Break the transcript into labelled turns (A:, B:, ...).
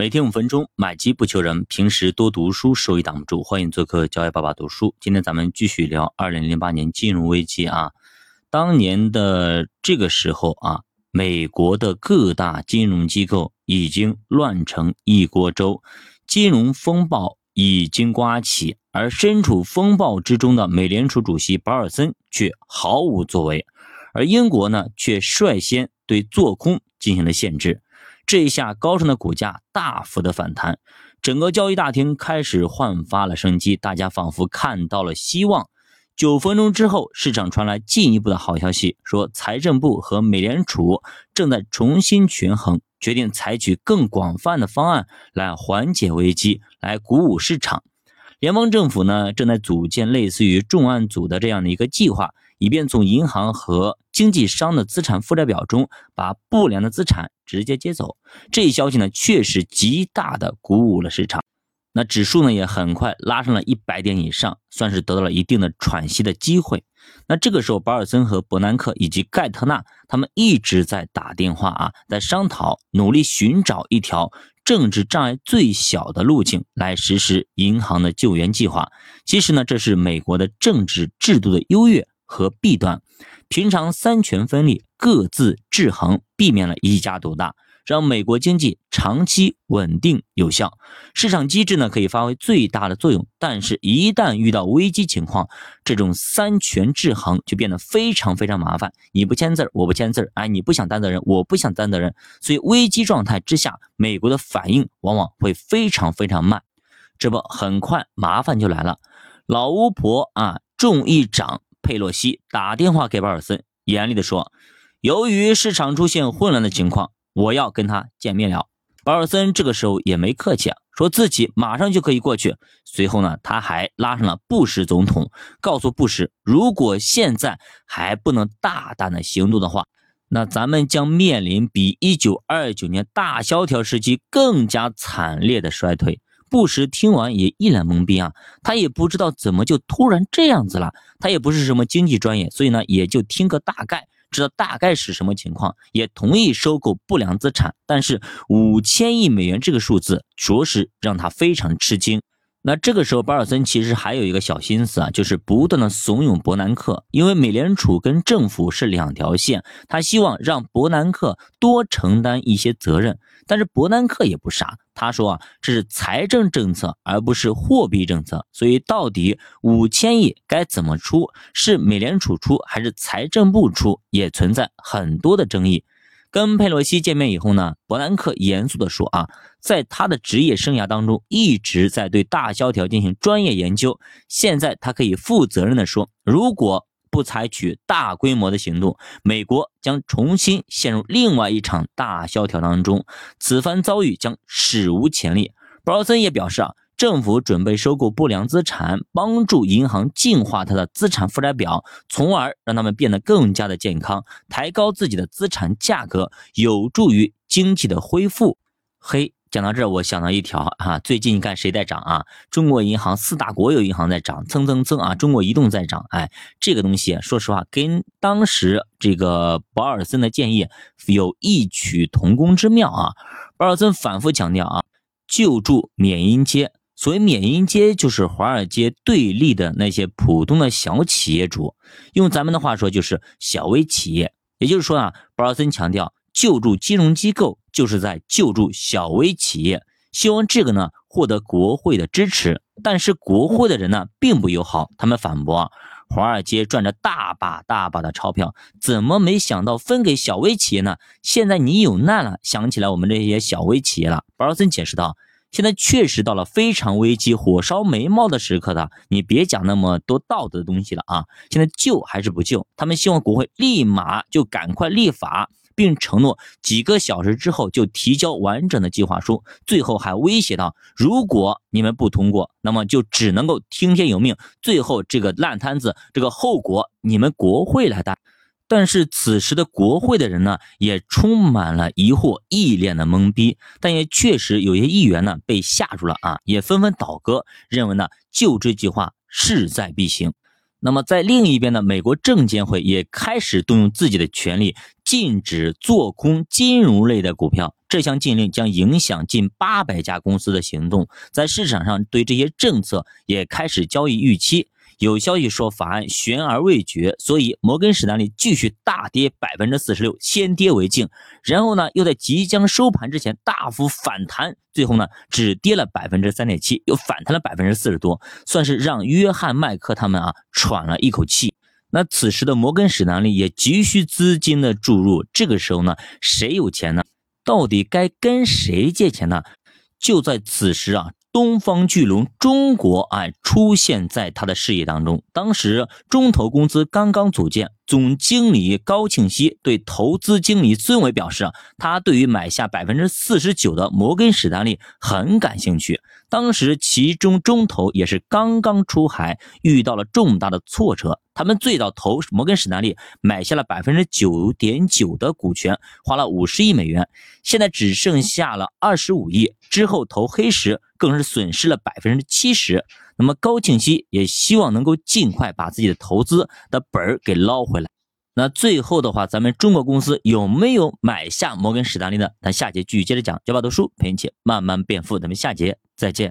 A: 每天五分钟，买机不求人。平时多读书，收益挡不住。欢迎做客教育爸爸读书。今天咱们继续聊二零零八年金融危机啊。当年的这个时候啊，美国的各大金融机构已经乱成一锅粥，金融风暴已经刮起，而身处风暴之中的美联储主席保尔森却毫无作为，而英国呢，却率先对做空进行了限制。这一下，高盛的股价大幅的反弹，整个交易大厅开始焕发了生机，大家仿佛看到了希望。九分钟之后，市场传来进一步的好消息，说财政部和美联储正在重新权衡，决定采取更广泛的方案来缓解危机，来鼓舞市场。联邦政府呢，正在组建类似于重案组的这样的一个计划，以便从银行和经纪商的资产负债表中把不良的资产直接接走，这一消息呢确实极大的鼓舞了市场，那指数呢也很快拉上了一百点以上，算是得到了一定的喘息的机会。那这个时候，保尔森和伯南克以及盖特纳他们一直在打电话啊，在商讨，努力寻找一条政治障碍最小的路径来实施银行的救援计划。其实呢，这是美国的政治制度的优越和弊端。平常三权分立，各自制衡，避免了一家独大，让美国经济长期稳定有效。市场机制呢可以发挥最大的作用，但是，一旦遇到危机情况，这种三权制衡就变得非常非常麻烦。你不签字我不签字哎，你不想担责任，我不想担责任。所以，危机状态之下，美国的反应往往会非常非常慢。这不，很快麻烦就来了。老巫婆啊，众议长。佩洛西打电话给保尔森，严厉地说：“由于市场出现混乱的情况，我要跟他见面了。”保尔森这个时候也没客气啊，说自己马上就可以过去。随后呢，他还拉上了布什总统，告诉布什，如果现在还不能大胆的行动的话，那咱们将面临比1929年大萧条时期更加惨烈的衰退。布什听完也一脸懵逼啊，他也不知道怎么就突然这样子了。他也不是什么经济专业，所以呢也就听个大概，知道大概是什么情况，也同意收购不良资产。但是五千亿美元这个数字，着实让他非常吃惊。那这个时候，保尔森其实还有一个小心思啊，就是不断的怂恿伯南克，因为美联储跟政府是两条线，他希望让伯南克多承担一些责任。但是伯南克也不傻，他说啊，这是财政政策，而不是货币政策，所以到底五千亿该怎么出，是美联储出还是财政部出，也存在很多的争议。跟佩洛西见面以后呢，伯南克严肃地说：“啊，在他的职业生涯当中，一直在对大萧条进行专业研究。现在他可以负责任地说，如果不采取大规模的行动，美国将重新陷入另外一场大萧条当中。此番遭遇将史无前例。”保尔森也表示：“啊。”政府准备收购不良资产，帮助银行净化它的资产负债表，从而让他们变得更加的健康，抬高自己的资产价格，有助于经济的恢复。嘿，讲到这，我想到一条啊，最近你看谁在涨啊？中国银行四大国有银行在涨，蹭蹭蹭啊！中国移动在涨，哎，这个东西说实话，跟当时这个保尔森的建议有异曲同工之妙啊。保尔森反复强调啊，救助缅因街。所谓缅因街，就是华尔街对立的那些普通的小企业主，用咱们的话说，就是小微企业。也就是说啊，保尔森强调，救助金融机构就是在救助小微企业，希望这个呢获得国会的支持。但是国会的人呢并不友好，他们反驳，华尔街赚着大把大把的钞票，怎么没想到分给小微企业呢？现在你有难了，想起来我们这些小微企业了。保尔森解释道。现在确实到了非常危机、火烧眉毛的时刻的，你别讲那么多道德的东西了啊！现在救还是不救？他们希望国会立马就赶快立法，并承诺几个小时之后就提交完整的计划书。最后还威胁到，如果你们不通过，那么就只能够听天由命。最后这个烂摊子，这个后果你们国会来担。但是此时的国会的人呢，也充满了疑惑，一脸的懵逼。但也确实有些议员呢被吓住了啊，也纷纷倒戈，认为呢救治计划势在必行。那么在另一边呢，美国证监会也开始动用自己的权力，禁止做空金融类的股票，这项禁令将影响近八百家公司的行动，在市场上对这些政策也开始交易预期。有消息说法案悬而未决，所以摩根士丹利继续大跌百分之四十六，先跌为敬。然后呢，又在即将收盘之前大幅反弹，最后呢只跌了百分之三点七，又反弹了百分之四十多，算是让约翰麦克他们啊喘了一口气。那此时的摩根士丹利也急需资金的注入，这个时候呢，谁有钱呢？到底该跟谁借钱呢？就在此时啊。东方巨龙中国哎出现在他的视野当中。当时中投公司刚刚组建，总经理高庆熙对投资经理孙伟表示，他对于买下百分之四十九的摩根士丹利很感兴趣。当时其中中投也是刚刚出海，遇到了重大的挫折。他们最早投摩根士丹利，买下了百分之九点九的股权，花了五十亿美元，现在只剩下了二十五亿。之后投黑石，更是损失了百分之七十。那么高庆熙也希望能够尽快把自己的投资的本儿给捞回来。那最后的话，咱们中国公司有没有买下摩根士丹利呢？咱下节继续接着讲，教爸读书陪你一起慢慢变富。咱们下节再见。